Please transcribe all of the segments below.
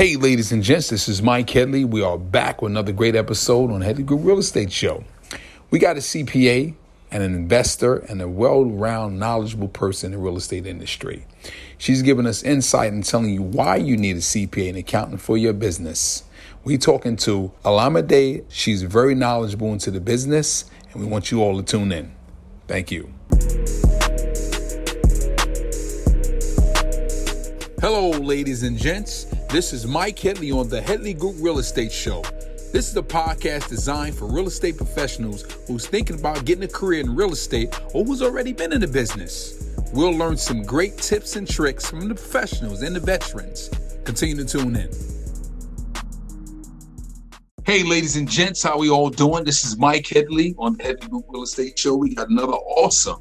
Hey, ladies and gents, this is Mike Headley. We are back with another great episode on Headley Group Real Estate Show. We got a CPA and an investor and a well rounded, knowledgeable person in the real estate industry. She's giving us insight and telling you why you need a CPA and accountant for your business. We're talking to Olamidé. She's very knowledgeable into the business, and we want you all to tune in. Thank you. Hello, ladies and gents. This is Mike Headley on the Headley Group Real Estate Show. This is a podcast designed for real estate professionals who's thinking about getting a career in real estate or who's already been in the business. We'll learn some great tips and tricks from the professionals and the veterans. Continue to tune in. Hey, ladies and gents, how we all doing? This is Mike Headley on the Headley Group Real Estate Show. We got another awesome,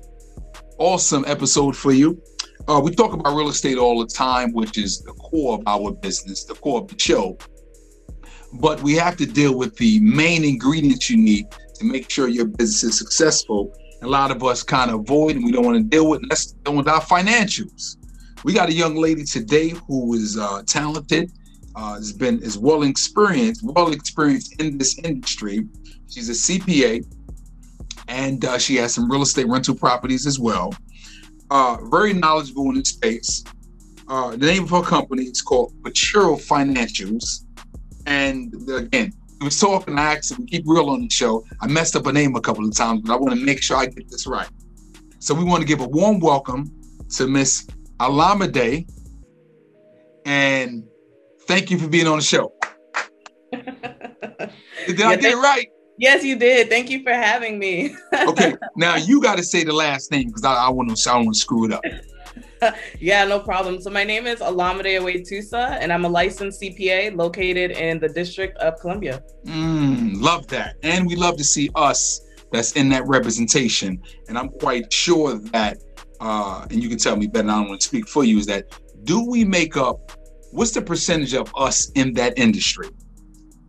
awesome episode for you. Uh, we talk about real estate all the time, which is the core of our business, the core of the show. But we have to deal with the main ingredients you need to make sure your business is successful. A lot of us kind of avoid and we don't want to deal with, dealing with our financials. We got a young lady today who is uh, talented, uh, has been is well experienced, well experienced in this industry. She's a CPA, and uh, she has some real estate rental properties as well uh, very knowledgeable in this space. Uh, the name of her company is called Pachira Financials. And again, we was talking, I asked, we keep real on the show. I messed up a name a couple of times, but I want to make sure I get this right. So we want to give a warm welcome to Miss Olamidé. And thank you for being on the show. Did yeah, I get it right? Yes, you did. Thank you for having me. okay, now you got to say the last name because I, I want to. I want to screw it up. yeah, no problem. So my name is Olamidé Ewetusa, and I'm a licensed CPA located in the District of Columbia. Mm, love that, and we love to see us that's in that representation. And I'm quite sure that, uh, and you can tell me better. I don't want to speak for you. Is that do we make up? What's the percentage of us in that industry?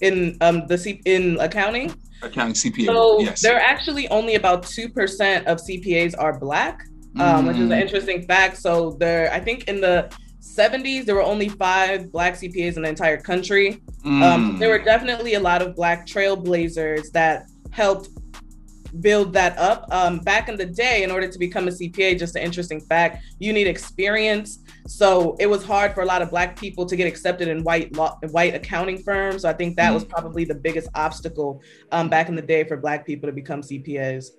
In um the C- in accounting accounting CPA. So yes. there are actually only about two percent of CPAs are black, um, mm. which is an mm. interesting fact. So there, I think in the 70s there were only five black CPAs in the entire country. Mm. Um, there were definitely a lot of black trailblazers that helped build that up. Um, back in the day, in order to become a CPA, just an interesting fact, you need experience. So it was hard for a lot of Black people to get accepted in white law, white accounting firms. So I think that was probably the biggest obstacle um, back in the day for Black people to become CPAs.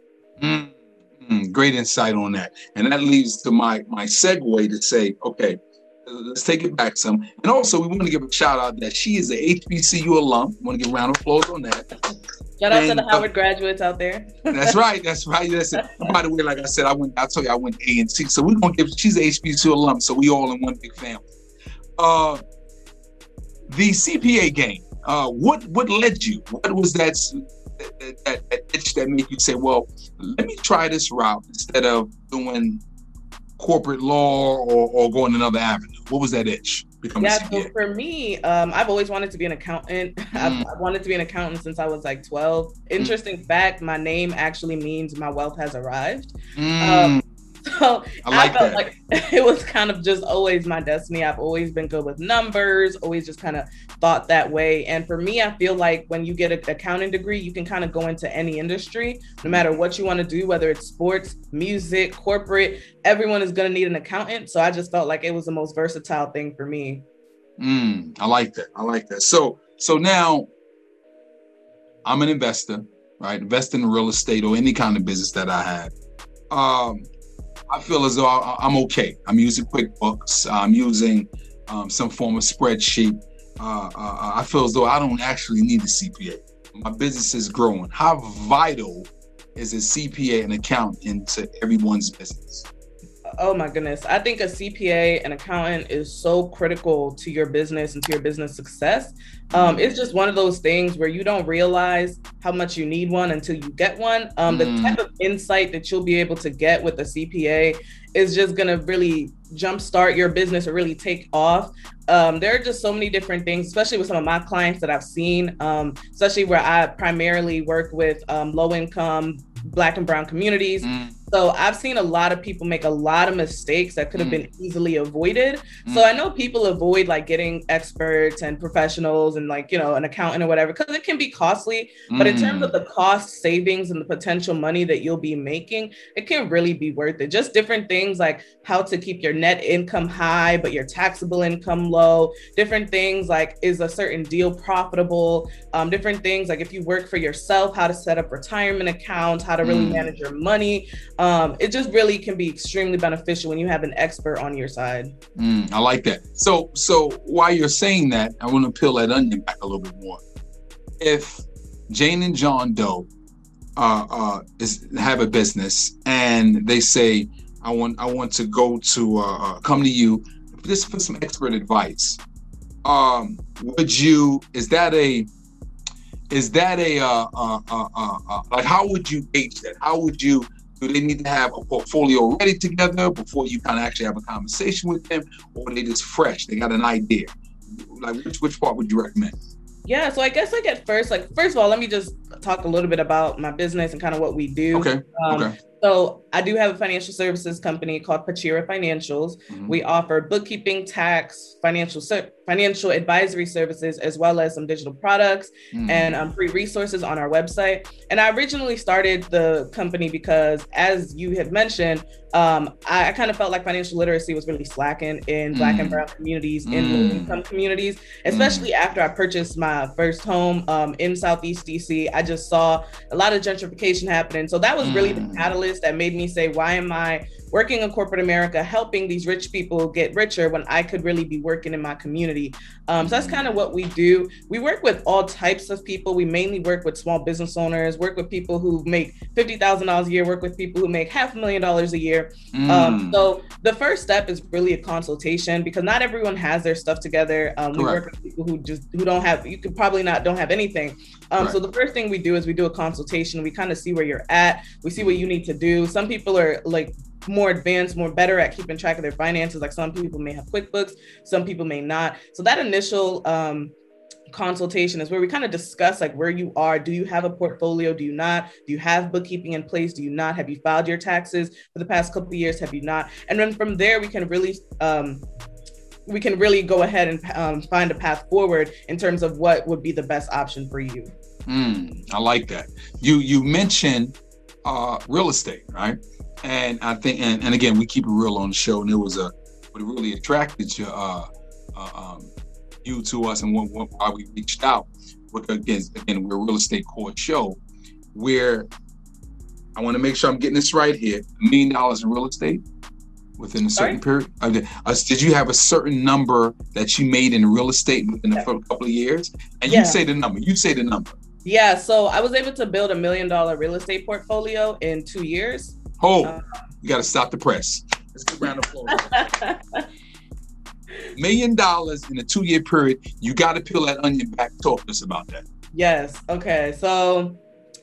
Mm-hmm. Great insight on that, and that leads to my my segue to say, okay, let's take it back some. And also, we want to give a shout out that she is a HBCU alum. want to give a round of applause on that. Shout out and, to the Howard uh, graduates out there. that's right. That's right. That's it. By the way, like I said, I went. I told you I went A and T. So we're gonna give. She's a HBCU alum. So we all in one big family. Uh, the CPA game. Uh, what what led you? What was that that, that, that itch that made you say, well, let me try this route instead of doing corporate law or, or going another avenue? What was that itch? become yeah, so for me, um, I've always wanted to be an accountant. Mm. I've wanted to be an accountant since I was like 12. Mm. Interesting mm. fact, my name actually means my wealth has arrived. Mm. Um, so I, like I felt that. like it was kind of just always my destiny. I've always been good with numbers, always just kind of thought that way. And for me, I feel like when you get an accounting degree, you can kind of go into any industry, no matter what you want to do, whether it's sports, music, corporate, everyone is going to need an accountant. So I just felt like it was the most versatile thing for me. Mm, I like that. I like that. So, so now I'm an investor, right? Invest in real estate or any kind of business that I have. Um, I feel as though I, am okay. I'm using QuickBooks. I'm using um, some form of spreadsheet. Uh, uh, I feel as though I don't actually need a CPA. My business is growing. How vital is a CPA and accountant into everyone's business? Oh my goodness. I think a CPA an accountant is so critical to your business and to your business success. Um, it's just one of those things where you don't realize how much you need one until you get one. Um, the mm. type of insight that you'll be able to get with a CPA is just going to really jumpstart your business or really take off. Um, there are just so many different things, especially with some of my clients that I've seen, um, especially where I primarily work with um, low income Black and Brown communities. Mm So I've seen a lot of people make a lot of mistakes that could have mm. been easily avoided. Mm. So I know people avoid like getting experts and professionals and like, you know, an accountant or whatever, because it can be costly. But in terms of mm. the cost savings and the potential money that you'll be making, it can really be worth it. Just different things like how to keep your net income high, but your taxable income low, different things like is a certain deal profitable, um, different things like if you work for yourself, how to set up retirement accounts, how to really mm. manage your money. Um, it just really can be extremely beneficial when you have an expert on your side. Mm, I like that. So, so while you're saying that, I want to peel that onion back a little bit more. If Jane and John Doe uh, uh, is have a business and they say, "I want, I want to go to uh, uh come to you just for some expert advice." Um, would you? Is that a is that a uh, uh, uh, uh, uh, like how would you gauge that? How would you do they need to have a portfolio ready together before you kind of actually have a conversation with them, or they just fresh? They got an idea. Like which which part would you recommend? Yeah, so I guess like at first, like first of all, let me just talk a little bit about my business and kind of what we do. Okay. Um, okay. So I do have a financial services company called Pachira Financials. Mm-hmm. We offer bookkeeping, tax, financial financial advisory services, as well as some digital products mm-hmm. and um, free resources on our website. And I originally started the company because, as you had mentioned, um, I, I kind of felt like financial literacy was really slacking in Black and mm. Brown communities, mm. in low income communities, especially mm. after I purchased my first home um, in Southeast DC. I just saw a lot of gentrification happening. So that was really the mm. catalyst that made me say, why am I working in corporate America, helping these rich people get richer when I could really be working in my community. Um, so that's kind of what we do. We work with all types of people. We mainly work with small business owners, work with people who make $50,000 a year, work with people who make half a million dollars a year. Um, mm. Um, so the first step is really a consultation because not everyone has their stuff together. Um, we work with people who just, who don't have, you could probably not, don't have anything. Um, so the first thing we do is we do a consultation. We kind of see where you're at. We see what you need to do. Some people are like more advanced, more better at keeping track of their finances. Like some people may have QuickBooks, some people may not. So that initial um, consultation is where we kind of discuss like where you are. Do you have a portfolio? Do you not? Do you have bookkeeping in place? Do you not? Have you filed your taxes for the past couple of years? Have you not? And then from there, we can really um, we can really go ahead and um, find a path forward in terms of what would be the best option for you. Mm, I like that. You you mentioned uh, real estate, right? And I think, and, and again, we keep it real on the show, and it was a what really attracted you, uh, uh, um, you to us, and what, what, why we reached out. Because again, again, we're a real estate court show, where I want to make sure I'm getting this right here. A million dollars in real estate within a certain Sorry? period. Uh, did you have a certain number that you made in real estate within yeah. a couple of years? And yeah. you say the number. You say the number. Yeah. So I was able to build a million dollar real estate portfolio in two years. Hold. Uh, you got to stop the press. Let's get round the floor. Million dollars in a two year period. You got to peel that onion back. Talk to us about that. Yes. Okay. So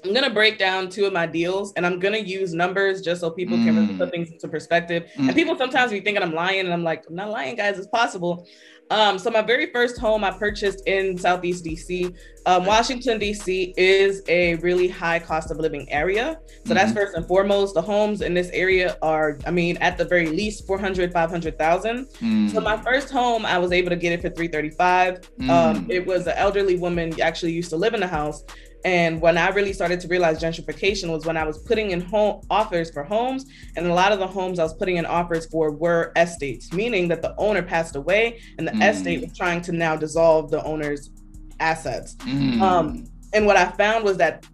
I'm gonna break down two of my deals, and I'm gonna use numbers just so people mm. can really put mm. things into perspective. Mm. And people sometimes be thinking I'm lying, and I'm like, I'm not lying, guys. It's possible. Um, so my very first home I purchased in Southeast DC. Um, Washington DC is a really high cost of living area. So mm-hmm. that's first and foremost. The homes in this area are, I mean, at the very least 400, 500,000. Mm-hmm. So my first home, I was able to get it for 335. Mm-hmm. Um, it was an elderly woman actually used to live in the house. And when I really started to realize gentrification was when I was putting in home offers for homes, and a lot of the homes I was putting in offers for were estates, meaning that the owner passed away and the mm. estate was trying to now dissolve the owner's assets. Mm. Um, and what I found was that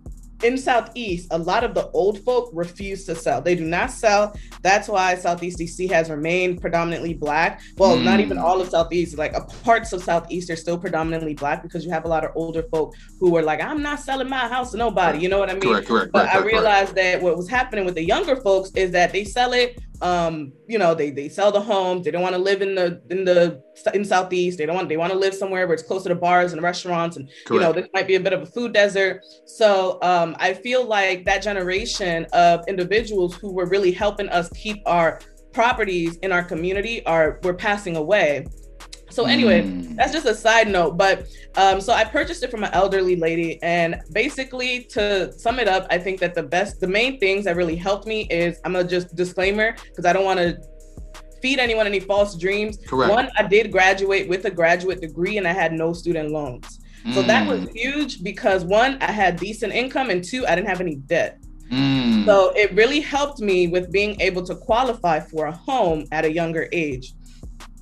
in Southeast, a lot of the old folk refuse to sell. They do not sell. That's why Southeast DC has remained predominantly black. Well, mm. not even hmm. all of Southeast, like parts of Southeast are still predominantly black because you have a lot of older folk who are like, I'm not selling my house to nobody. You know what I mean? Correct, correct. But correct, I realized that what was happening with the younger folks is that they sell it um you know they they sell the homes they don't want to live in the in the in southeast they don't want they want to live somewhere where it's closer to bars and restaurants and Correct. you know this might be a bit of a food desert so um i feel like that generation of individuals who were really helping us keep our properties in our community are we're passing away So anyway, mm. that's just a side note. But um, so I purchased it from an elderly lady, and basically to sum it up, I think that the best, the main things that really helped me is I'm gonna just disclaimer because I don't want to feed anyone any false dreams. Correct. One, I did graduate with a graduate degree, and I had no student loans. So mm. that was mm. huge because one, I had decent income, and two, I didn't have any debt. Mm. So it really helped me with being able to qualify for a home at a younger age.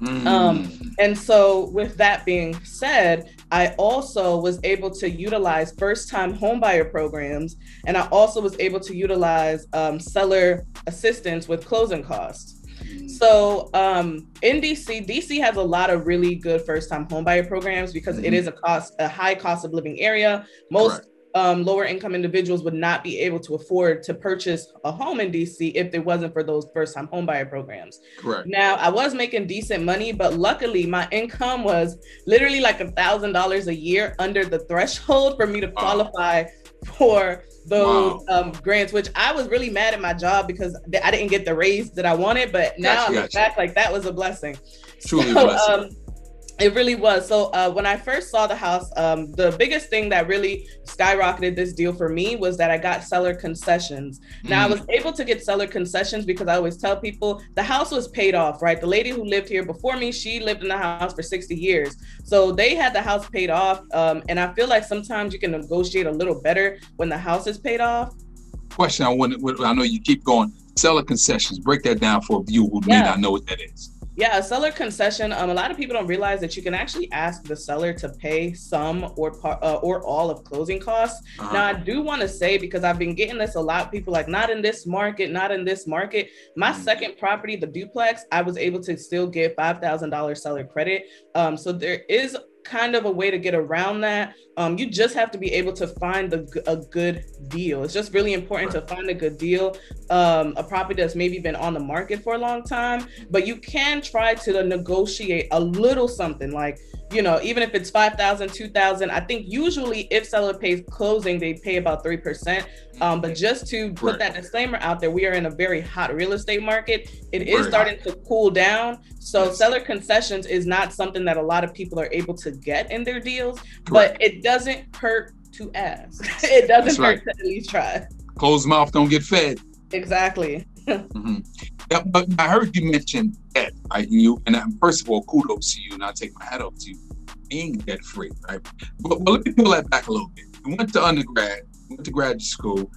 Mm. Um, and so, with that being said, I also was able to utilize first time homebuyer programs, and I also was able to utilize um, seller assistance with closing costs. Mm. So um, in DC, DC has a lot of really good first time homebuyer programs because mm-hmm. it is a cost, a high cost of living area. Most Correct um, lower income individuals would not be able to afford to purchase a home in DC if it wasn't for those first time homebuyer programs. Correct. Now, I was making decent money, but luckily my income was literally like a thousand dollars a year under the threshold for me to qualify for those wow. um, grants, which I was really mad at my job because I didn't get the raise that I wanted. But now gotcha, I'm gotcha. back, like that was a blessing. Truly so, blessing. Um, it really was. So uh, when I first saw the house, um, the biggest thing that really skyrocketed this deal for me was that I got seller concessions. Now mm. I was able to get seller concessions because I always tell people the house was paid off, right? The lady who lived here before me, she lived in the house for 60 years. So they had the house paid off. Um, and I feel like sometimes you can negotiate a little better when the house is paid off. Question I want, I know you keep going. Seller concessions. Break that down for a viewer who yeah. may not know what that is. Yeah, a seller concession. Um, a lot of people don't realize that you can actually ask the seller to pay some or part uh, or all of closing costs. Uh-huh. Now, I do want to say because I've been getting this a lot. People like not in this market, not in this market. My mm-hmm. second property, the duplex, I was able to still get five thousand dollars seller credit. Um, so there is kind of a way to get around that. Um, you just have to be able to find a, a good deal. It's just really important to find a good deal. Um, a property that's maybe been on the market for a long time, but you can try to negotiate a little something like you know, even if it's 5,000, 2,000, I think usually if seller pays closing, they pay about 3%. Um, but just to put right. that disclaimer out there, we are in a very hot real estate market. It is starting to cool down. So yes. seller concessions is not something that a lot of people are able to get in their deals, Correct. but it doesn't hurt to ask. it doesn't That's hurt right. to at least try. Closed mouth don't get fed. Exactly. mm-hmm. But I heard you mention debt, right? You and um, first of all, kudos to you, and I take my hat off to you being debt free, right? But, but let me pull that back a little bit. You went to undergrad, went to graduate school,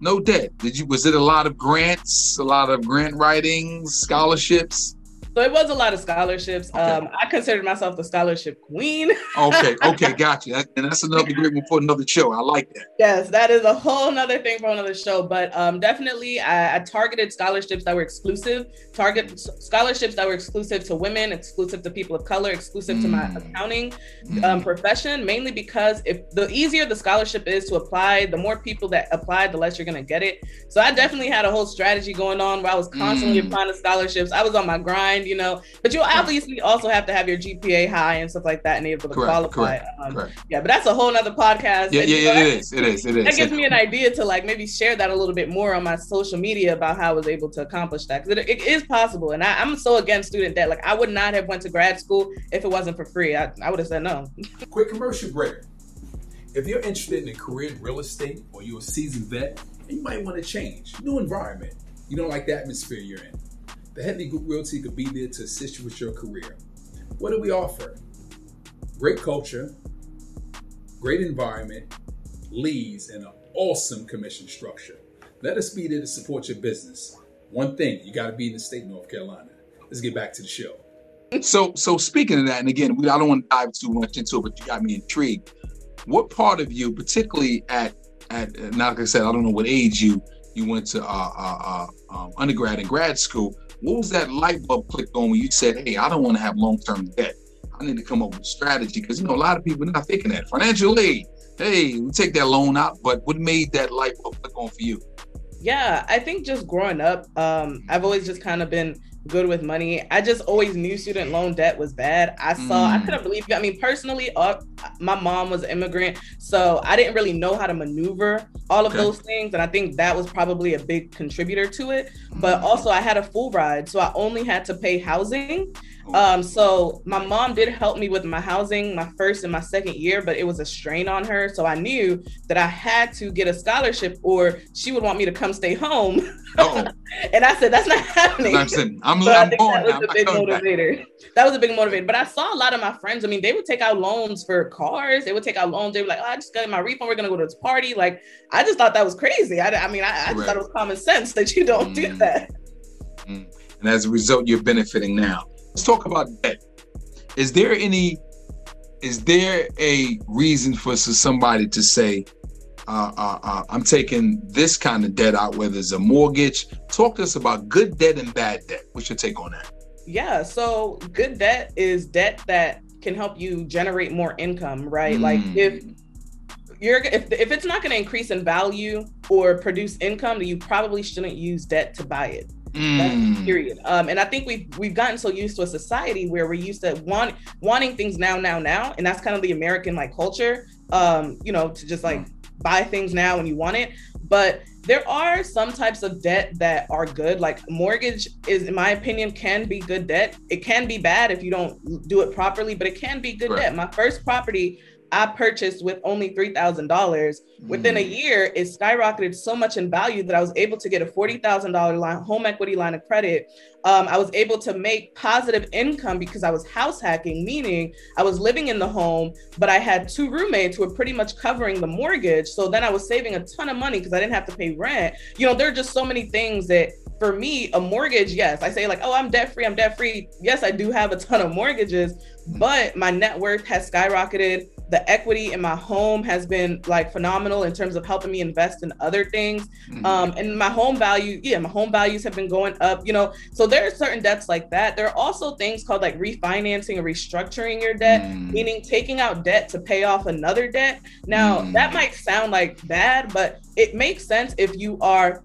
no debt. Did you? Was it a lot of grants, a lot of grant writings, scholarships? So it was a lot of scholarships. Okay. Um, I considered myself the scholarship queen. okay, okay, gotcha. That, and that's another great one for another show. I like that. Yes, that is a whole nother thing for another show. But um, definitely, I, I, targeted scholarships that were exclusive. Target scholarships that were exclusive to women, exclusive to people of color, exclusive mm. to my mm. accounting mm. um, profession. Mainly because if the easier the scholarship is to apply, the more people that apply, the less you're gonna get it. So I definitely had a whole strategy going on where I was constantly mm. applying to scholarships. I was on my grind you know. But you obviously also have to have your GPA high and stuff like that and able to correct, qualify. Correct, um, correct. Yeah, but that's a whole nother podcast. Yeah, yeah, yeah, it is. It is. It is. That gives me an idea to like maybe share that a little bit more on my social media about how I was able to accomplish that because it, it is possible. And I, am so against student debt. Like I would not have went to grad school if it wasn't for free. I, I would have said no. Quick commercial break. If you're interested in a career in real estate or you're a seasoned vet, and you might want to change. New environment. You don't like the atmosphere you're in. The Headley Group Realty could be there to assist you with your career. What do we offer? Great culture, great environment, leads, and an awesome commission structure. Let us be there to support your business. One thing, you got to be in the state of North Carolina. Let's get back to the show. So, so speaking of that, and again, I don't want to dive too much into it, but you got me intrigued. What part of you, particularly at at now, like I said, I don't know what age you you went to uh, uh, uh, um, undergrad and grad school, what was that light bulb click on when you said, "Hey, I don't want to have long term debt. I need to come up with a strategy"? Because you know a lot of people are not thinking that financial aid. Hey, we take that loan out, but what made that light bulb click on for you? Yeah, I think just growing up, um, I've always just kind of been good with money. I just always knew student loan debt was bad. I saw, mm. I couldn't believe. I mean, personally, uh, my mom was an immigrant, so I didn't really know how to maneuver all of Okay. those things. And I think that was probably a big contributor to it. But Mhm. also, I had a full ride. So I only had to pay housing. Oh. Um, so my mom did help me with my housing my first and my second year, but it was a strain on her. So I knew that I had to get a scholarship or she would want me to come stay home. And I said, that's not happening. I'm saying, I'm, I I'm going that was now. a I'm big not back. motivator. That was a big motivator. But I saw a lot of my friends. I mean, they would take out loans for cars. They would take out loans. They were like, oh, I just got my refund. We're gonna go to this party. Like, I just thought that was crazy. I, I mean, I, I just thought it was common sense that you don't do Mm. that. And as a result, you're benefiting now. Let's talk about debt. Is there any, is there a reason for somebody to say, uh, uh, uh, I'm taking this kind of debt out, whether it's a mortgage? Talk to us about good debt and bad debt. What's your take on that? Yeah. So good debt is debt that can help you generate more income, right? Like Mm. if you're if if it's not going to increase in value or produce income, then you probably shouldn't use debt to buy it. Mm. period. Um, and I think we've we've gotten so used to a society where we're used to want wanting things now, now, now, and that's kind of the American like culture. Um, you know, to just like buy things now when you want it. But there are some types of debt that are good. Like mortgage is, in my opinion, can be good debt. It can be bad if you don't do it properly, but it can be good Right. debt. My first property I purchased with only three thousand dollars within a Mm. year it skyrocketed so much in value that i was able to get a $40000 line home equity line of credit. Um, i was able to make positive income because i was house hacking meaning i was living in the home but i had two roommates who were pretty much covering the mortgage. So then i was saving a ton of money because i didn't have to pay rent. You know there are just so many things that for me a mortgage yes. I say like oh i'm debt free i'm debt free yes i do have a ton of mortgages but my net worth has skyrocketed the equity in my home has been like phenomenal in terms of helping me invest in other things Mm. um and my home value yeah my home values have been going up you know so there are certain debts like that there are also things called like refinancing or restructuring your debt Mm. meaning taking out debt to pay off another debt now Mm. that might sound like bad but it makes sense if you are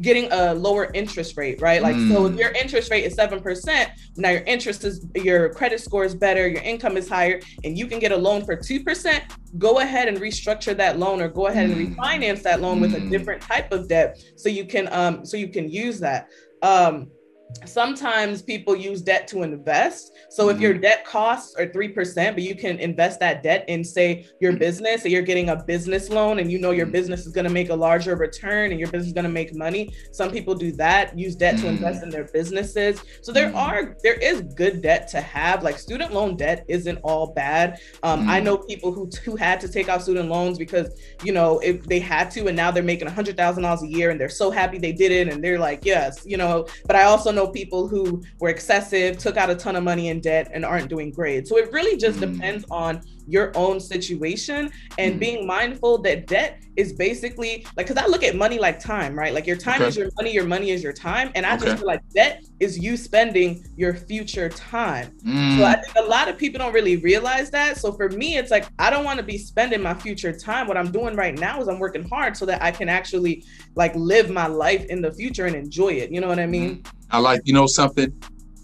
getting a lower interest rate right like so if Mm. your interest rate is 7% now your interest is your credit score is better your income is higher and you can get a loan for 2% go ahead and restructure that loan or go ahead and Mm. refinance that loan with a Mm. different type of debt so you can um so you can use that um sometimes people use debt to invest so if Mhm. your debt costs are 3% but you can invest that debt in say your business so you're getting a business loan and you know your Mhm. business is going to make a larger return and your business is going to make money some people do that use debt to Mm. invest in their businesses so there Mm. are there is good debt to have like student loan debt isn't all bad um, i Mm. know people who who had to take out student loans because you know if they had to and now they're making a hundred thousand dollars a year and they're so happy they did it and they're like yes you know but i also know people who were excessive took out a ton of money in debt and aren't doing great so it really just Mm. depends on your own situation and Mm. being mindful that debt is basically like because i look at money like time right like your time Okay. is your money your money is your time and i Okay. just feel like debt is you spending your future time Mm. so I think a lot of people don't really realize that. So for me, it's like I don't want to be spending my future time. What I'm doing right now is I'm working hard so that I can actually like live my life in the future and enjoy it. You know what I mean? I like, you know, something.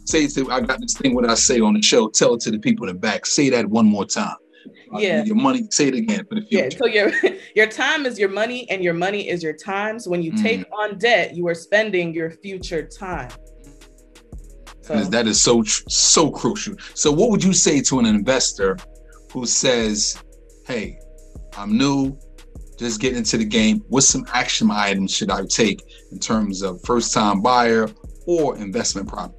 Say to- I got this thing. What I say on the show. Tell it to the people in the back. Say that one more time. Yeah. Your money. Say it again for the Yeah. So your your time is your money and your money is your time. So when you Mm. take on debt, you are spending your future time. So That is- that is so so crucial. So, what would you say to an investor who says, "Hey, I'm new, just getting into the game. What some action items should I take in terms of first time buyer or investment property?"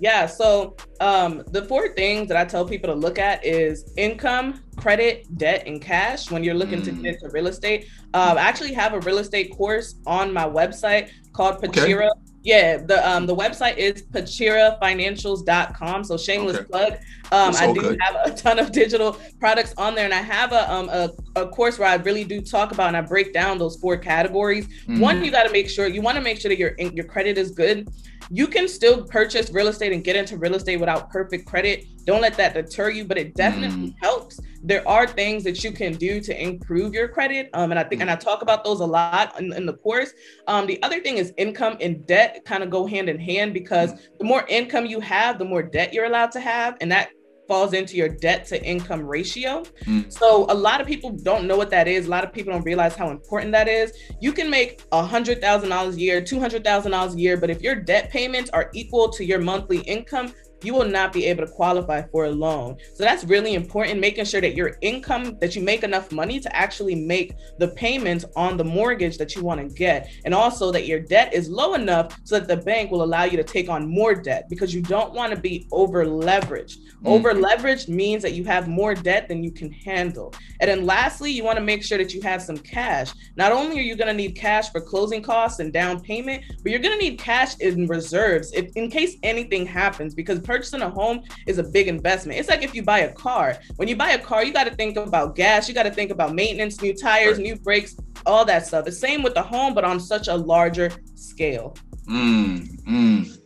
Yeah. So um, the four things that I tell people to look at is income, credit, debt, and cash when you're looking to Mm. get into real estate. Um, I actually have a real estate course on my website called Okay. Pachira. Yeah, the um the website is pachirafinancials.com. So shameless Okay. plug. Um, I do good. have a ton of digital products on there, and I have a um a, a course where I really do talk about and I break down those four categories. One, Mm. you got to make sure you want to make sure that your your credit is good. You can still purchase real estate and get into real estate without perfect credit. Don't let that deter you, but it definitely helps. There are things that you can do to improve your credit, um, and I think and I talk about those a lot in, in the course. Um, the other thing is income and debt kind of go hand in hand because the more income you have, the more debt you're allowed to have, and that falls into your debt to income ratio. Mm. So a lot of people don't know what that is. A lot of people don't realize how important that is. You can make a hundred thousand dollars a year, two hundred thousand dollars a year, but if your debt payments are equal to your monthly income, you will not be able to qualify for a loan. So that's really important, making sure that your income, that you make enough money to actually make the payments on the mortgage that you want to get. And also that your debt is low enough so that the bank will allow you to take on more debt because you don't want to be over leveraged. Mm-hmm. Over leveraged means that you have more debt than you can handle. And then lastly, you want to make sure that you have some cash. Not only are you going to need cash for closing costs and down payment, but you're going to need cash in reserves if in case anything happens because purchasing a home is a big investment. It's like if you buy a car. When you buy a car, you got to think about gas, you got to think about maintenance, new tires, new brakes, all that stuff. The same with the home, but on such a larger scale. Mm, mm.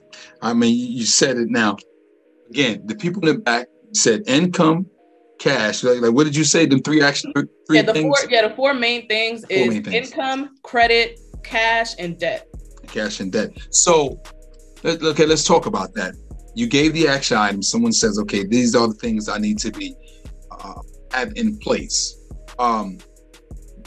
I mean, you said it now. Again, the people in the back said income, cash. Like, like what did you say? The three action three yeah, the things? four yeah, the four main things four is main things. income, credit, cash, and debt. Cash and debt. So, okay, let's talk about that you gave the action item. Someone says, okay, these are the things I need to be uh, have in place. Um,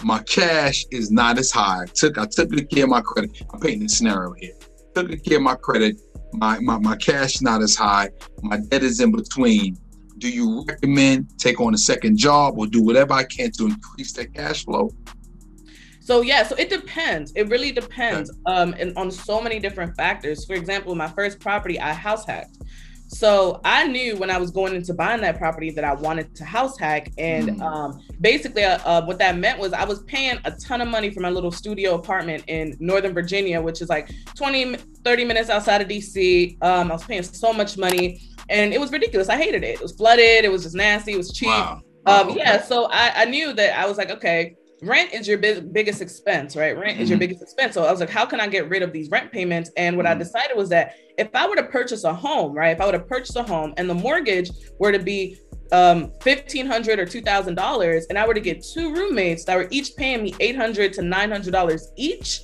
my cash is not as high. I took I took good care of my credit. I'm painting a scenario here. Took good care of my credit. My, my my cash not as high. My debt is in between. Do you recommend take on a second job or do whatever I can to increase that cash flow? So yeah, so it depends. It really depends um, and on so many different factors. For example, my first property, I house hacked. So I knew when I was going into buying that property that I wanted to house hack. And mm. um, basically, uh, uh, what that meant was I was paying a ton of money for my little studio apartment in Northern Virginia, which is like 20, 30 minutes outside of DC. Um, I was paying so much money and it was ridiculous. I hated it. It was flooded. It was just nasty. It was cheap. Wow. Um. Yeah. So I, I knew that I was like, okay, rent is your big, biggest expense, right? Rent mm-hmm. is your mm-hmm. biggest expense. So I was like, how can I get rid of these rent payments? And what mm-hmm. I decided was that if I were to purchase a home, right? If I were to purchase a home and the mortgage were to be um, fifteen hundred or two thousand dollars, and I were to get two roommates that were each paying me eight hundred to nine hundred dollars each,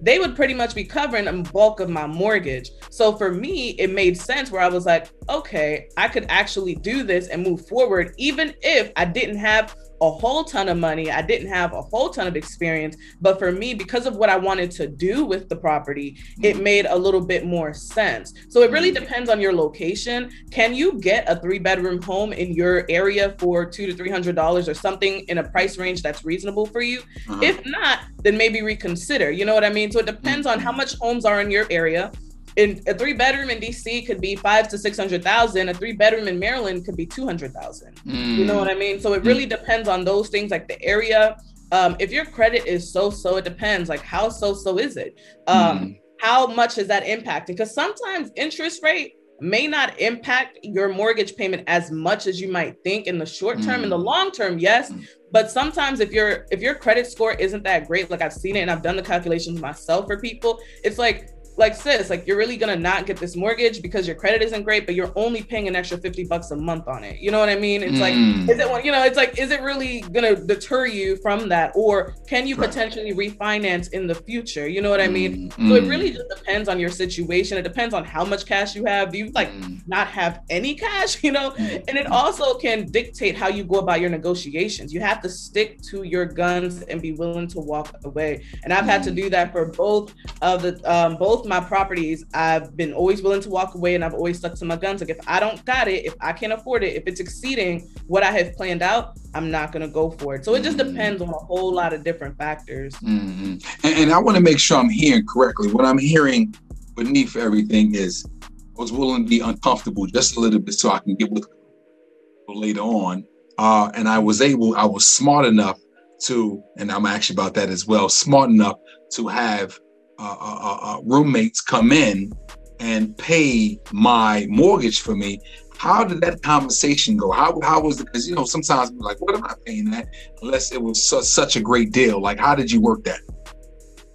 they would pretty much be covering a bulk of my mortgage. So for me, it made sense where I was like, okay, I could actually do this and move forward, even if I didn't have a whole ton of money. I didn't have a whole ton of experience. But for me, because of what I wanted to do with the property, it mm-hmm. made a little bit more sense. So it really mm-hmm. depends on your location. Can you get a three bedroom home in your area for two to three hundred dollars or something in a price range that's reasonable for you? Uh-huh. If not, then maybe reconsider. You know what I mean? So it depends on how mm-hmm. much homes are in your area in a three bedroom in DC could be five to six hundred thousand. A three bedroom in Maryland could be two hundred thousand. Mm. You know what I mean? So it mm. really mm. depends on those things, like the area. Um, if your credit is so so, it depends. Like how so so is it? Um, mm. How much is that impacting? Because sometimes interest rate may not impact your mortgage payment as much as you might think in the short term. In the mm. long term, yes, mm. but sometimes if your if your credit score isn't that great, like I've seen it and I've done the calculations myself for people, it's like like sis, like you're really gonna not get this mortgage because your credit isn't great, but you're only paying an extra 50 bucks a month on it. You know what I mean? It's mm. like, is it you know, it's like, is it really gonna deter you from that? Or can you right. potentially refinance in the future? You know what I mean? Mm. So it really just depends on your situation. It depends on how much cash you have. Do you like mm. not have any cash? You know, mm. and it also can dictate how you go about your negotiations. You have to stick to your guns and be willing to walk away. And I've had to do that for both of the um both my properties, I've been always willing to walk away and I've always stuck to my guns. Like if I don't got it, if I can't afford it, if it's exceeding what I have planned out, I'm not gonna go for it. So it just mm-hmm. depends on a whole lot of different factors. Mm-hmm. And, and I want to make sure I'm hearing correctly. What I'm hearing beneath everything is I was willing to be uncomfortable just a little bit so I can get with later on. Uh, and I was able, I was smart enough to, and I'm actually about that as well, smart enough to have uh uh, uh, uh, roommates come in and pay my mortgage for me. How did that conversation go? How how was it? Because you know sometimes I'm like, what am I paying that? Unless it was su- such a great deal. Like, how did you work that?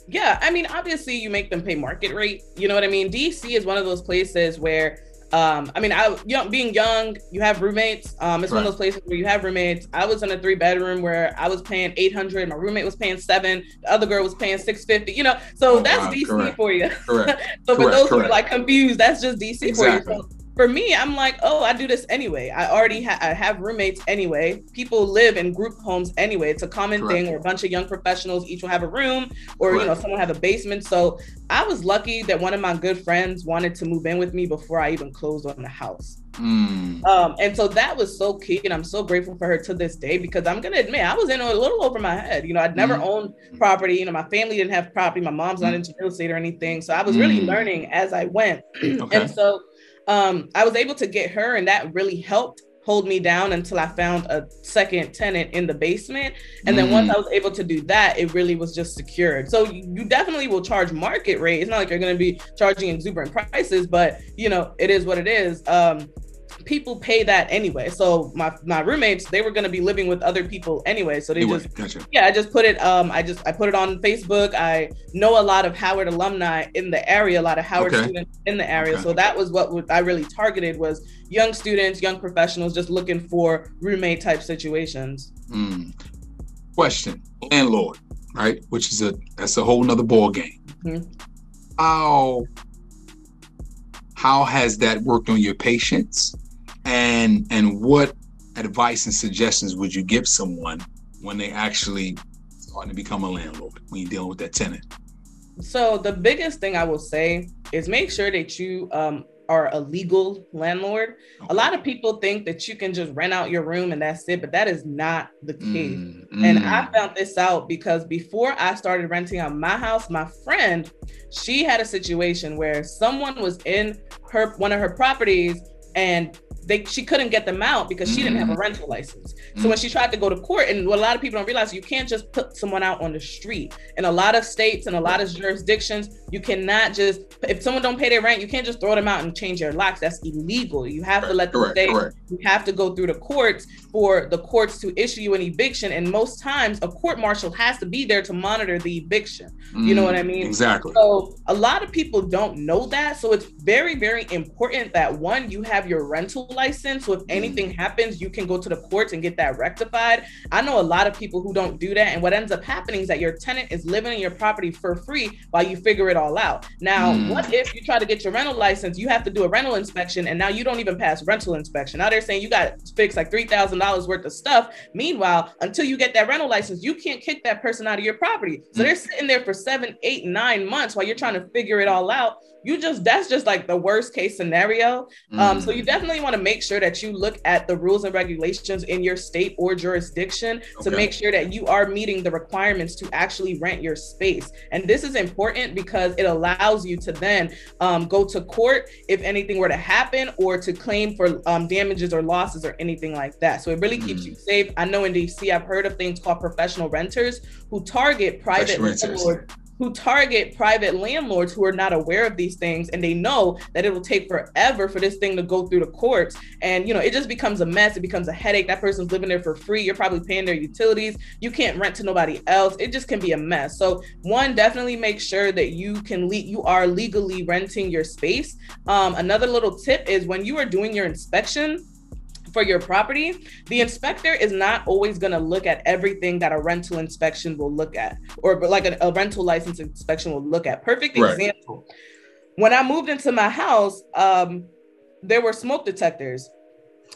Yeah, I mean, obviously you make them pay market rate. You know what I mean? DC is one of those places where um, I mean, I young, being young, you have roommates. Um, it's right. one of those places where you have roommates. I was in a three bedroom where I was paying eight hundred. My roommate was paying seven. The other girl was paying six fifty. You know, so oh, that's wow. DC correct. for you. Correct. so for those correct. who are like confused, that's just DC exactly. for you. So for me, I'm like, oh, I do this anyway. I already ha- I have roommates anyway. People live in group homes anyway. It's a common Correct. thing where a bunch of young professionals each will have a room, or Correct. you know, someone have a basement. So I was lucky that one of my good friends wanted to move in with me before I even closed on the house. Mm. Um, and so that was so key, and I'm so grateful for her to this day because I'm gonna admit I was in a little over my head. You know, I'd never mm. owned property. You know, my family didn't have property. My mom's mm. not into real estate or anything, so I was really mm. learning as I went. okay. And so um, I was able to get her, and that really helped hold me down until I found a second tenant in the basement. And then mm. once I was able to do that, it really was just secured. So you definitely will charge market rate. It's not like you're going to be charging exuberant prices, but you know, it is what it is. Um, people pay that anyway. So my my roommates, they were gonna be living with other people anyway. So they anyway, just gotcha. yeah, I just put it um I just I put it on Facebook. I know a lot of Howard alumni in the area, a lot of Howard okay. students in the area. Okay. So that was what I really targeted was young students, young professionals just looking for roommate type situations. Mm. Question. Landlord, right? Which is a that's a whole nother ball game. Mm-hmm. How how has that worked on your patience and and what advice and suggestions would you give someone when they actually starting to become a landlord when you're dealing with that tenant so the biggest thing i will say is make sure that you um, are a legal landlord. Okay. A lot of people think that you can just rent out your room and that's it, but that is not the case. Mm, mm. And I found this out because before I started renting out my house, my friend, she had a situation where someone was in her one of her properties and they she couldn't get them out because she mm-hmm. didn't have a mm. rental license. So mm-hmm. when she tried to go to court, and what a lot of people don't realize, you can't just put someone out on the street. In a lot of states and a lot of jurisdictions, you cannot just if someone don't pay their rent, you can't just throw them out and change their locks. That's illegal. You have to let them correct, stay. Correct. You have to go through the courts for the courts to issue you an eviction. And most times, a court marshal has to be there to monitor the eviction. Mm, you know what I mean? Exactly. So a lot of people don't know that. So it's very, very important that one, you have your rental license. So if mm. anything happens, you can go to the courts and get that rectified. I know a lot of people who don't do that. And what ends up happening is that your tenant is living in your property for free while you figure it all out. Now, mm. what if you try to get your rental license? You have to do a rental inspection, and now you don't even pass rental inspection. Now they're saying you got to fix like three thousand dollars worth of stuff. Meanwhile, until you get that rental license, you can't kick that person out of your property. So mm. they're sitting there for seven, eight, nine months while you're trying to figure it all out you just that's just like the worst case scenario mm. um, so you mm. definitely want to make sure that you look at the rules and regulations in your state or jurisdiction okay. to make sure that you are meeting the requirements to actually rent your space and this is important because it allows you to then um, go to court if anything were to happen or to claim for um, damages or losses or anything like that so it really mm. keeps you safe i know in dc i've heard of things called professional renters who target private landlords who target private landlords who are not aware of these things and they know that it will take forever for this thing to go through the courts. And you know it just becomes a mess. It becomes a headache. That person's living there for free. You're probably paying their utilities. You can't rent to nobody else. It just can be a mess. So one definitely make sure that you can le- you are legally renting your space. Um, another little tip is when you are doing your inspection for your property, the inspector is not always going to look at everything that a rental inspection will look at, or like a, a rental license inspection will look at. Perfect right. example. When I moved into my house, um, there were smoke detectors.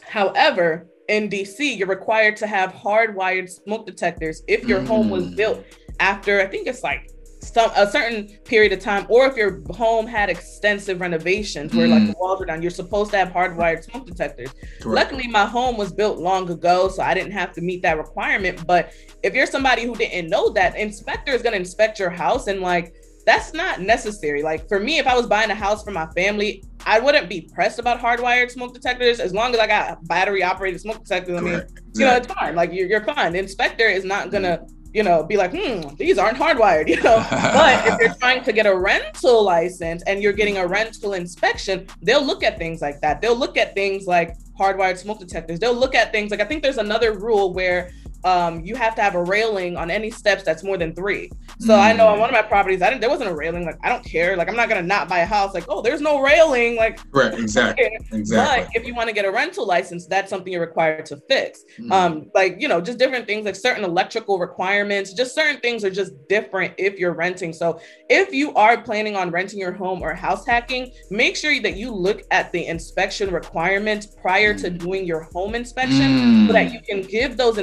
However, in DC, you're required to have hardwired smoke detectors if your mm. home was mm. built after, I think it's like some a certain period of time, or if your home had extensive renovations where mm. like the walls were down, you're supposed to have hardwired smoke detectors. Correct. Luckily, my home was built long ago, so I didn't have to meet that requirement. But if you're somebody who didn't know that, inspector is gonna inspect your house and like that's not necessary. Like for me, if I was buying a house for my family, I wouldn't be pressed about hardwired smoke detectors as long as I got battery operated smoke detectors. I mean, Correct. you know, it's fine. Like you're, you're fine. The inspector is not gonna mm you know, be like, hmm, these aren't hardwired, you know. but if you're trying to get a rental license and you're getting a rental inspection, they'll look at things like that. They'll look at things like hardwired smoke detectors. They'll look at things like I think there's another rule where um, you have to have a railing on any steps that's more than three. So mm. I know on one of my properties, I didn't there wasn't a railing. Like I don't care. Like I'm not gonna not buy a house. Like oh, there's no railing. Like right, exactly, exactly. But if you want to get a rental license, that's something you're required to fix. Mm. Um, like you know, just different things like certain electrical requirements. Just certain things are just different if you're renting. So if you are planning on renting your home or house hacking, make sure that you look at the inspection requirements prior to mm. doing your home inspection, mm. so that you can give those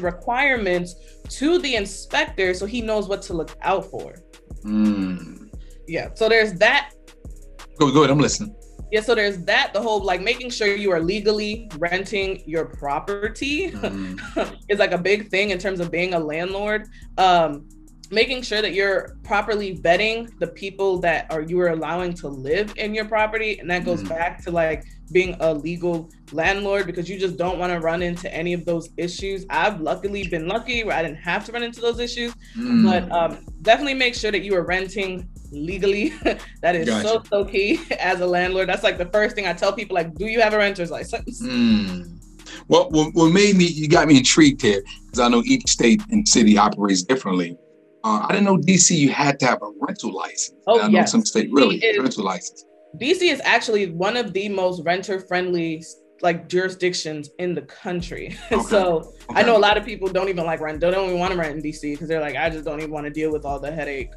requirements to the inspector so he knows what to look out for. Mm. Yeah. So there's that. Go, go ahead. I'm listening. Yeah, so there's that, the whole like making sure you are legally renting your property mm. is like a big thing in terms of being a landlord. Um, making sure that you're properly vetting the people that are you are allowing to live in your property and that goes mm. back to like being a legal landlord because you just don't want to run into any of those issues i've luckily been lucky where i didn't have to run into those issues mm. but um, definitely make sure that you are renting legally that is gotcha. so so key as a landlord that's like the first thing i tell people like do you have a renter's license mm. well what made me you got me intrigued here because i know each state and city operates differently uh, I didn't know DC you had to have a rental license. Oh, I know yes. some state really rental license. DC is actually one of the most renter friendly like jurisdictions in the country. Okay. so okay. I know a lot of people don't even like rent. They don't even want to rent in DC because they're like, I just don't even want to deal with all the headache.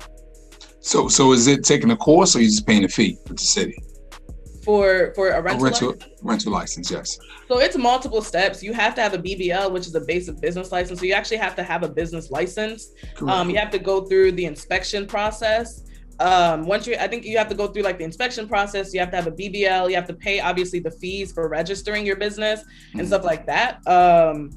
So so is it taking a course or you just paying a fee with the city? for for a rental, a rental license? rental license yes so it's multiple steps you have to have a bbl which is a basic business license so you actually have to have a business license um, you have to go through the inspection process um, once you i think you have to go through like the inspection process you have to have a bbl you have to pay obviously the fees for registering your business and mm-hmm. stuff like that um,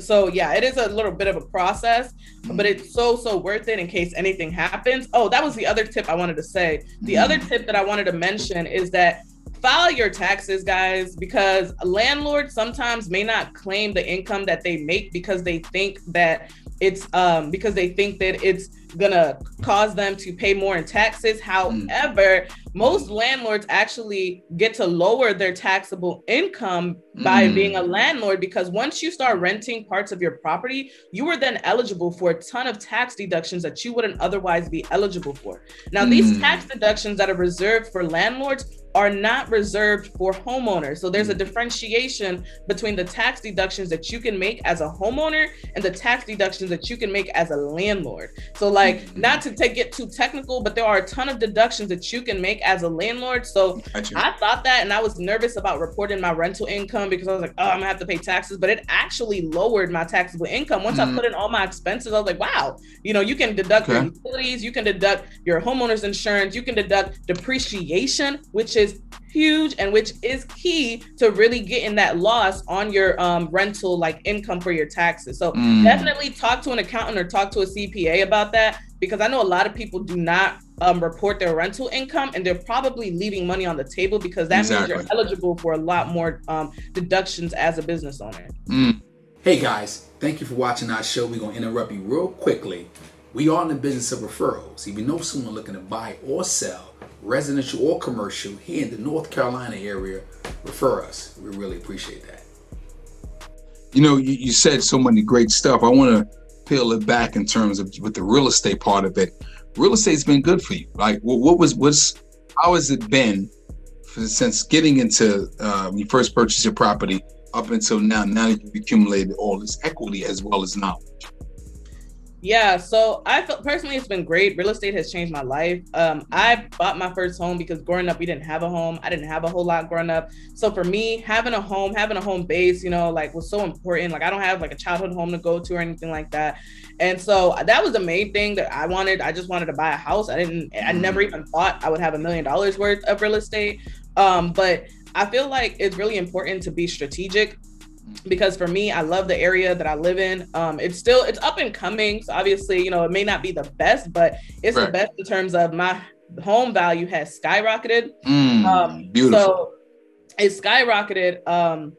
so yeah, it is a little bit of a process, but it's so so worth it in case anything happens. Oh, that was the other tip I wanted to say. The mm. other tip that I wanted to mention is that file your taxes guys because landlords sometimes may not claim the income that they make because they think that it's um because they think that it's gonna cause them to pay more in taxes. Mm. However, mm. most landlords actually get to lower their taxable income by mm. being a landlord because once you start renting parts of your property, you are then eligible for a ton of tax deductions that you wouldn't otherwise be eligible for. Now, mm. these tax deductions that are reserved for landlords are not reserved for homeowners. So there's a mm. differentiation between the tax deductions that you can make as a homeowner and the tax deductions that you can make as a landlord. So like mm-hmm. not to take it too technical, but there are a ton of deductions that you can make as a landlord. So I thought that and I was nervous about reporting my rental income because I was like, oh, I'm gonna have to pay taxes. But it actually lowered my taxable income. Once mm-hmm. I put in all my expenses, I was like, wow, you know, you can deduct okay. your utilities, you can deduct your homeowner's insurance, you can deduct depreciation, which is huge and which is key to really getting that loss on your um, rental like income for your taxes. So mm. definitely talk to an accountant or talk to a CPA about that because I know a lot of people do not um, report their rental income and they're probably leaving money on the table because that exactly. means you're eligible for a lot more um, deductions as a business owner. Mm. Hey guys, thank you for watching our show. We're going to interrupt you real quickly. We are in the business of referrals. If you know someone looking to buy or sell, residential or commercial, here in the North Carolina area, refer us. We really appreciate that. You know, you, you said so many great stuff. I want to peel it back in terms of with the real estate part of it. Real estate's been good for you. Like, what, what was what's how has it been for, since getting into when you first purchased your property up until now? Now that you've accumulated all this equity as well as knowledge. Yeah, so I felt personally it's been great. Real estate has changed my life. Um, I bought my first home because growing up we didn't have a home. I didn't have a whole lot growing up. So for me, having a home, having a home base, you know, like was so important. Like I don't have like a childhood home to go to or anything like that. And so that was the main thing that I wanted. I just wanted to buy a house. I didn't I never even thought I would have a million dollars worth of real estate. Um, but I feel like it's really important to be strategic because for me i love the area that i live in. Um it's still it's up and coming. So obviously you know it may not be the best but it's right. the best in terms of my home value has skyrocketed. Mm, um beautiful. so it skyrocketed. Um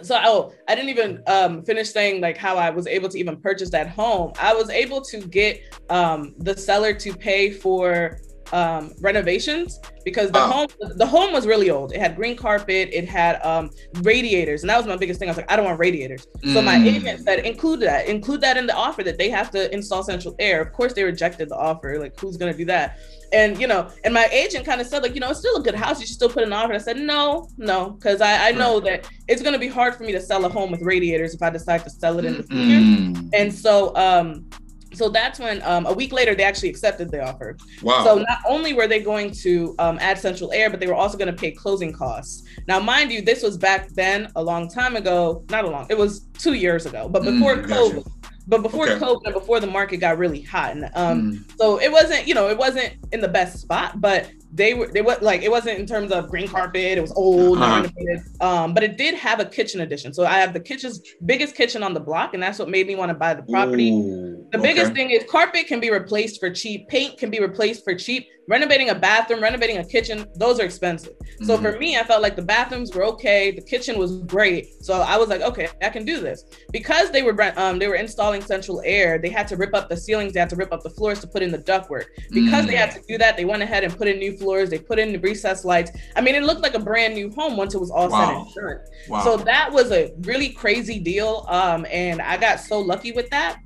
so oh i didn't even um, finish saying like how i was able to even purchase that home. I was able to get um, the seller to pay for um, renovations because the Ah. home the home was really old. It had green carpet, it had um, radiators, and that was my biggest thing. I was like, I don't want radiators. So my Mm. agent said, include that, include that in the offer that they have to install central air. Of course, they rejected the offer. Like, who's gonna do that? And you know, and my agent kind of said, like, you know, it's still a good house. You should still put an offer. I said, no, no, because I, I know that it's gonna be hard for me to sell a home with radiators if I decide to sell it in the future. Mm. And so, um, so that's when um, a week later they actually accepted the offer. Wow. So not only were they going to um, add central air, but they were also going to pay closing costs. Now, mind you, this was back then, a long time ago. Not a long. It was two years ago, but before Mm, gotcha. COVID. But before Okay. COVID and before the market got really hot, and um, Mm. so it wasn't, you know, it wasn't in the best spot, but they were, they were like, it wasn't in terms of green carpet. It was old, Uh-huh. renovated. Um, but it did have a kitchen addition. So I have the kitchen's biggest kitchen on the block, and that's what made me want to buy the property. Ooh, The biggest thing is carpet can be replaced for cheap, paint can be replaced for cheap. Renovating a bathroom, renovating a kitchen, those are expensive. So Mhm. for me, I felt like the bathrooms were okay, the kitchen was great. So I was like, okay, I can do this. Because they were um they were installing central air, they had to rip up the ceilings, they had to rip up the floors to put in the ductwork. Because they Mm. had to do that, they went ahead and put in new floors, they put in the recessed lights. I mean, it looked like a brand new home once it was all said Wow. and done. wow. So that was a really crazy deal. Um, and I got so lucky with that.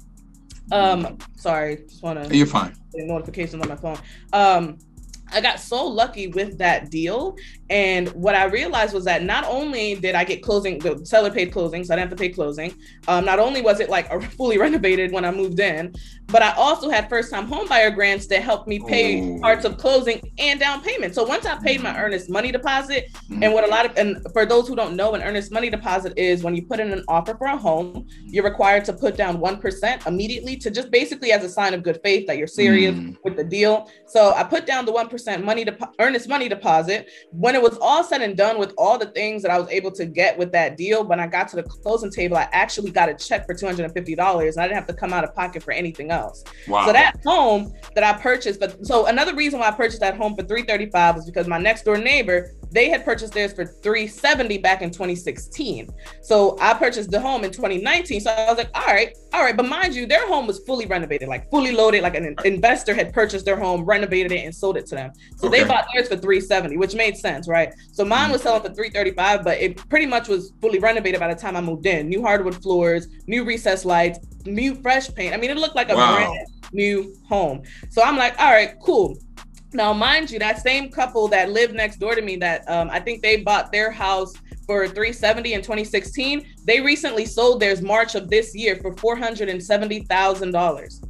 Um, sorry, just want to You're fine. notifications on my phone. Um, I got so lucky with that deal. And what I realized was that not only did I get closing, the seller paid closing, so I didn't have to pay closing. Um, not only was it like a fully renovated when I moved in, but I also had first time homebuyer grants that helped me pay Ooh. parts of closing and down payment. So once I paid my earnest money deposit, Mm. and what a lot of and for those who don't know, an earnest money deposit is when you put in an offer for a home, you're required to put down one percent immediately to just basically as a sign of good faith that you're serious Mm. with the deal. So I put down the one percent money depo- earnest money deposit. When it was all said and done with all the things that I was able to get with that deal, when I got to the closing table, I actually got a check for two hundred and fifty dollars, and I didn't have to come out of pocket for anything else. Wow. So that home that I purchased, but so another reason why I purchased that home for 335 was because my next door neighbor, they had purchased theirs for 370 back in 2016. So I purchased the home in 2019. So I was like, all right, all right. But mind you, their home was fully renovated, like fully loaded, like an investor had purchased their home, renovated it, and sold it to them. So they bought theirs for 370, which made sense, right? So mine was selling for 335, but it pretty much was fully renovated by the time I moved in. New hardwood floors, new recessed lights, new fresh paint. I mean, it looked like a Wow. brand new home. So I'm like, all right, cool. Now, mind you, that same couple that lived next door to me, that um, I think they bought their house for 370 in 2016. They recently sold theirs March of this year for 470 thousand dollars.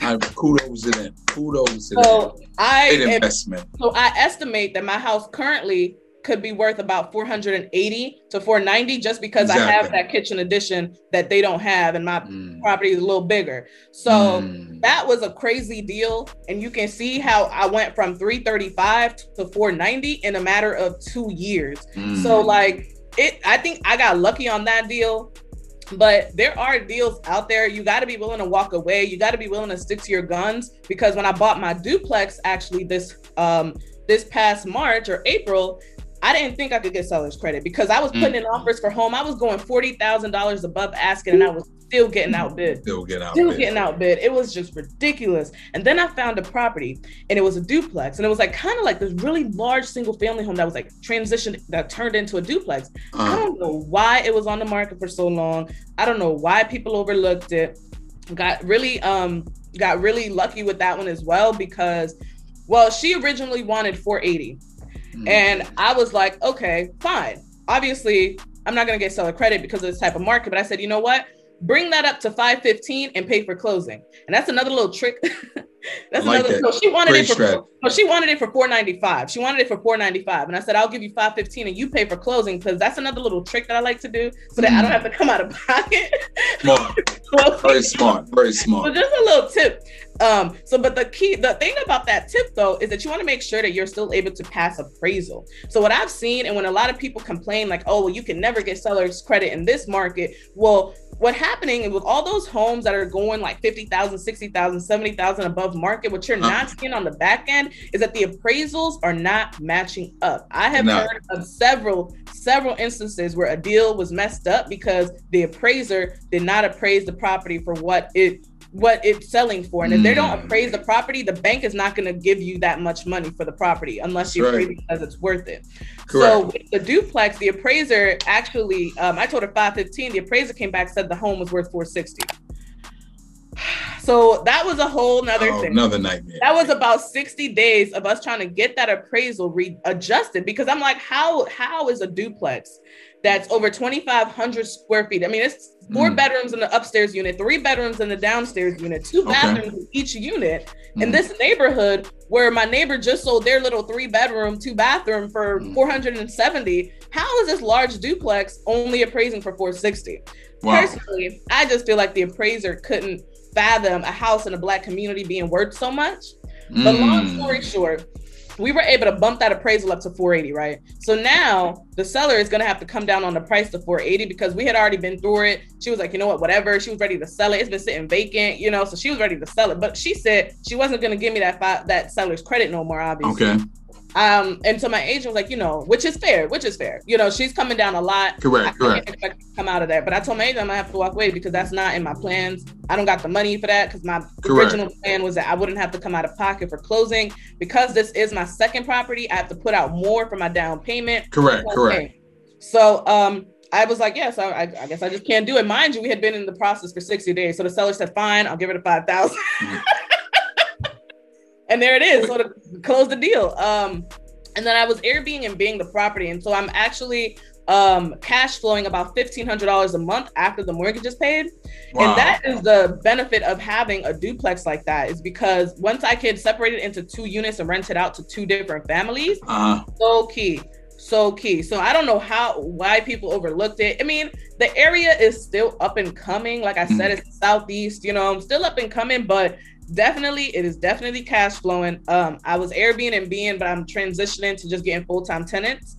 I, kudos to them. Kudos to So I them. Great am investment. So I estimate that my house currently could be worth about 480 to 490 just because I have that kitchen addition that they don't have and my Mm. property is a little bigger. So Mm. that was a crazy deal and you can see how I went from 335 to 490 in a matter of 2 years. Mm. So like it I think I got lucky on that deal. But there are deals out there. You got to be willing to walk away. You got to be willing to stick to your guns because when I bought my duplex actually this um this past March or April, I didn't think I could get seller's credit because I was Mm. putting in offers for home. I was going $40,000 above asking and I was still getting outbid Still get out. still there. getting outbid. It was just ridiculous. And then I found a property and it was a duplex. And it was like kind of like this really large single family home that was like transitioned that turned into a duplex. I Uh, don't know why it was on the market for so long. I don't know why people overlooked it. Got really um got really lucky with that one as well because well, she originally wanted 480. Mm. And I was like, okay, fine. Obviously, I'm not gonna get seller credit because of this type of market, but I said, you know what? Bring that up to 515 and pay for closing. And that's another little trick. that's like another that. so she wanted Great it for no, she wanted it for 495. She wanted it for 495. And I said, I'll give you 515 and you pay for closing because that's another little trick that I like to do so that I don't have to come out of pocket. Smart. Very smart. Very smart. So just a little tip. Um, so but the key, the thing about that tip though, is that you want to make sure that you're still able to pass appraisal. So what I've seen, and when a lot of people complain, like, oh, well, you can never get seller's credit in this market. Well, what happening with all those homes that are going like 50,000, 60,000, 70,000 above market, what you're not seeing on the back end is that the appraisals are not matching up. I have No. heard of several, several instances where a deal was messed up because the appraiser did not appraise the property for what it what it's selling for. And if they don't Mm. appraise the property, the bank is not going to give you that much money for the property unless you That's right. says it's worth it. Correct. So with the duplex, the appraiser actually, um, I told her 515. The appraiser came back said the home was worth 460. So that was a whole nother Oh, thing. another nightmare. That was about 60 days of us trying to get that appraisal readjusted because I'm like, how how is a duplex that's over 2,500 square feet? I mean, it's four Mm. bedrooms in the upstairs unit, three bedrooms in the downstairs unit, two Okay. bathrooms in each unit. In Mm. this neighborhood where my neighbor just sold their little three bedroom, two bathroom for Mm. 470, how is this large duplex only appraising for 460? wow. Personally, I just feel like the appraiser couldn't fathom a house in a black community being worth so much. But long Mm. story short, we were able to bump that appraisal up to 480, right? So now the seller is gonna have to come down on the price to 480 because we had already been through it. She was like, you know what, whatever. She was ready to sell it. It's been sitting vacant, you know, so she was ready to sell it. But she said she wasn't gonna give me that fi- that seller's credit no more, obviously. Okay. Um, and so my agent was like, you know, which is fair, which is fair. You know, she's coming down a lot. I Correct. can't Correct. expect to come out of that. But I told my agent I'm gonna have to walk away because that's not in my plans. I don't got the money for that because my Correct. original plan was that I wouldn't have to come out of pocket for closing. Because this is my second property, I have to put out more for my down payment. Correct. Correct. So um I was like, yes, I, I, I guess I just can't do it. Mind you, we had been in the process for 60 days. So the seller said, fine, I'll give it a 5,000. And there it is. So to close the deal. Um, and then I was Airbnb and being the property. And so I'm actually um cash flowing about $1,500 a month after the mortgage is paid. Wow. And that is the benefit of having a duplex like that is because once I can separate it into two units and rent it out to two different families, uh, so key so key so i don't know how why people overlooked it i mean the area is still up and coming like i said it's southeast you know i'm still up and coming but definitely it is definitely cash flowing um i was airbnb and being but i'm transitioning to just getting full-time tenants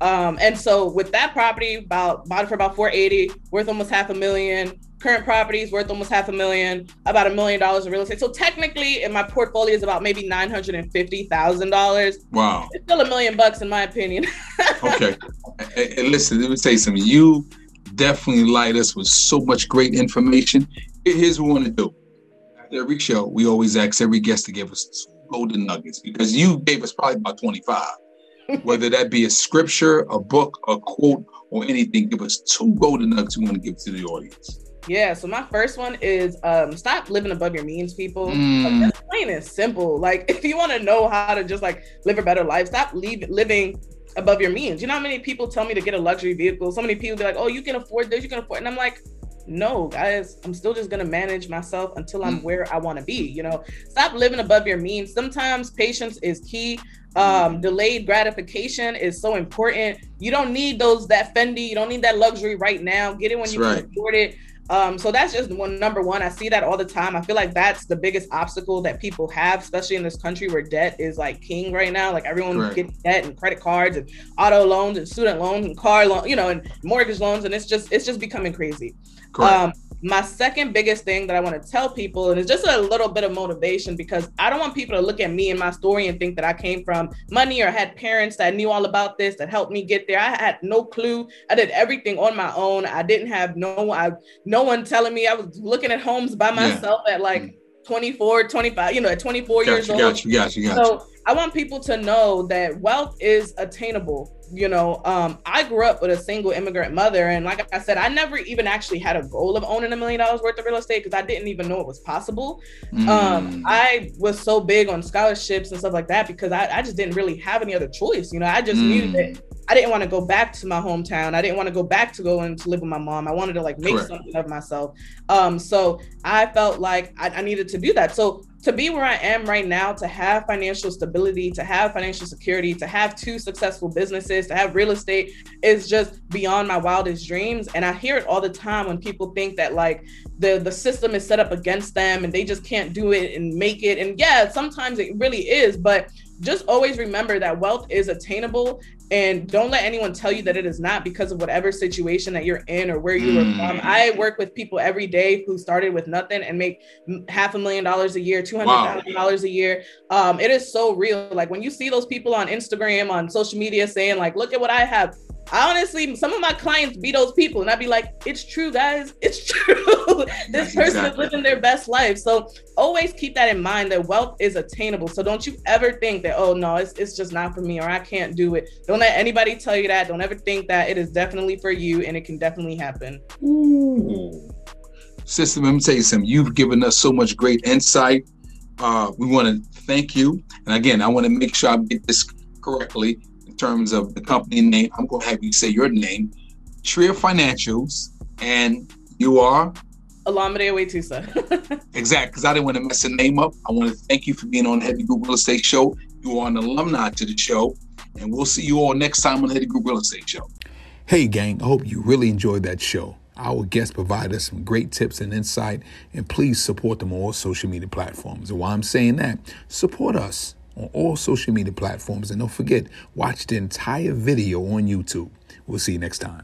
um and so with that property about bought it for about 480 worth almost half a million current properties worth almost half a million about a million dollars in real estate so technically in my portfolio is about maybe $950000 wow. it's still a million bucks in my opinion. Okay. Hey, listen, let me say something. You definitely light us with so much great information. Here's what we want to do. After every show, we always ask every guest to give us golden nuggets because you gave us probably about 25. Whether that be a scripture, a book, a quote, or anything, give us two golden nuggets we want to give to the audience. yeah. So my first one is um stop living above your means, people. Mm. Like, plain and simple. Like if you want to know how to just like live a better life, stop leave, living above your means. You know how many people tell me to get a luxury vehicle? So many people be like, oh, you can afford this, you can afford, and I'm like. No, guys, I'm still just gonna manage myself until I'm Mm. where I want to be. You know, stop living above your means. Sometimes patience is key. um delayed gratification is so important you don't need those that fendi you don't need that luxury right now get it when That's you right. can afford it um so that's just one number one. I see that all the time. I feel like that's the biggest obstacle that people have especially in this country where debt is like king right now. Like everyone Correct. gets debt and credit cards and auto loans and student loans and car loans you know and mortgage loans. And it's just it's just becoming crazy. Correct. um, my second biggest thing that I want to tell people, and it's just a little bit of motivation because I don't want people to look at me and my story and think that I came from money or had parents that knew all about this that helped me get there. I had no clue. I did everything on my own. I didn't have no I no one telling me I was looking at homes by Yeah. myself at like mm. 24, 25, you know, at 24 got years you, old. got you, got you, got you. I want people to know that wealth is attainable. You know, um, I grew up with a single immigrant mother, and like I said, I never even actually had a goal of owning a million dollars worth of real estate because I didn't even know it was possible. Um, Mm. I was so big on scholarships and stuff like that because I, I just didn't really have any other choice. You know, I just knew Mm. that I didn't want to go back to my hometown. I didn't want to go back to going to live with my mom. I wanted to like make Correct. something of myself. Um, so I felt like I, I needed to do that. So to be where I am right now, to have financial stability, to have financial security, to have two successful businesses, to have real estate is just beyond my wildest dreams. And I hear it all the time when people think that like the the system is set up against them and they just can't do it and make it. And yeah, sometimes it really is, but just always remember that wealth is attainable and don't let anyone tell you that it is not because of whatever situation that you're in or where you were from. Mm. I work with people every day who started with nothing and make half a million dollars a year, two hundred thousand dollars a year. Um, it is so real. Like when you see those people on Instagram, on social media saying, like, look at what I have. I honestly, some of my clients be those people, and I'd be like, it's true, guys. It's true. this person exactly. is living their best life. So always keep that in mind that wealth is attainable. So don't you ever think that, oh no, it's, it's just not for me or I can't do it. Don't let anybody tell you that. Don't ever think that it is definitely for you and it can definitely happen. Ooh. Sister, let me tell you something. You've given us so much great insight. Uh, we want to thank you. And again, I want to make sure I get this correctly terms of the company name. I'm going to have you say your name, Pachira Financials, and you are Olamidé Ewetusa. exactly, because I didn't want to mess the name up. I want to thank you for being on the Headley Group Real Estate Show. You are an alumni to the show, and we'll see you all next time on the Headley Group Real Estate Show. Hey, gang, I hope you really enjoyed that show. Our guests provide us some great tips and insight, and please support them on all social media platforms. And while I'm saying that, support us on all social media platforms. And don't forget, watch the entire video on YouTube. We'll see you next time.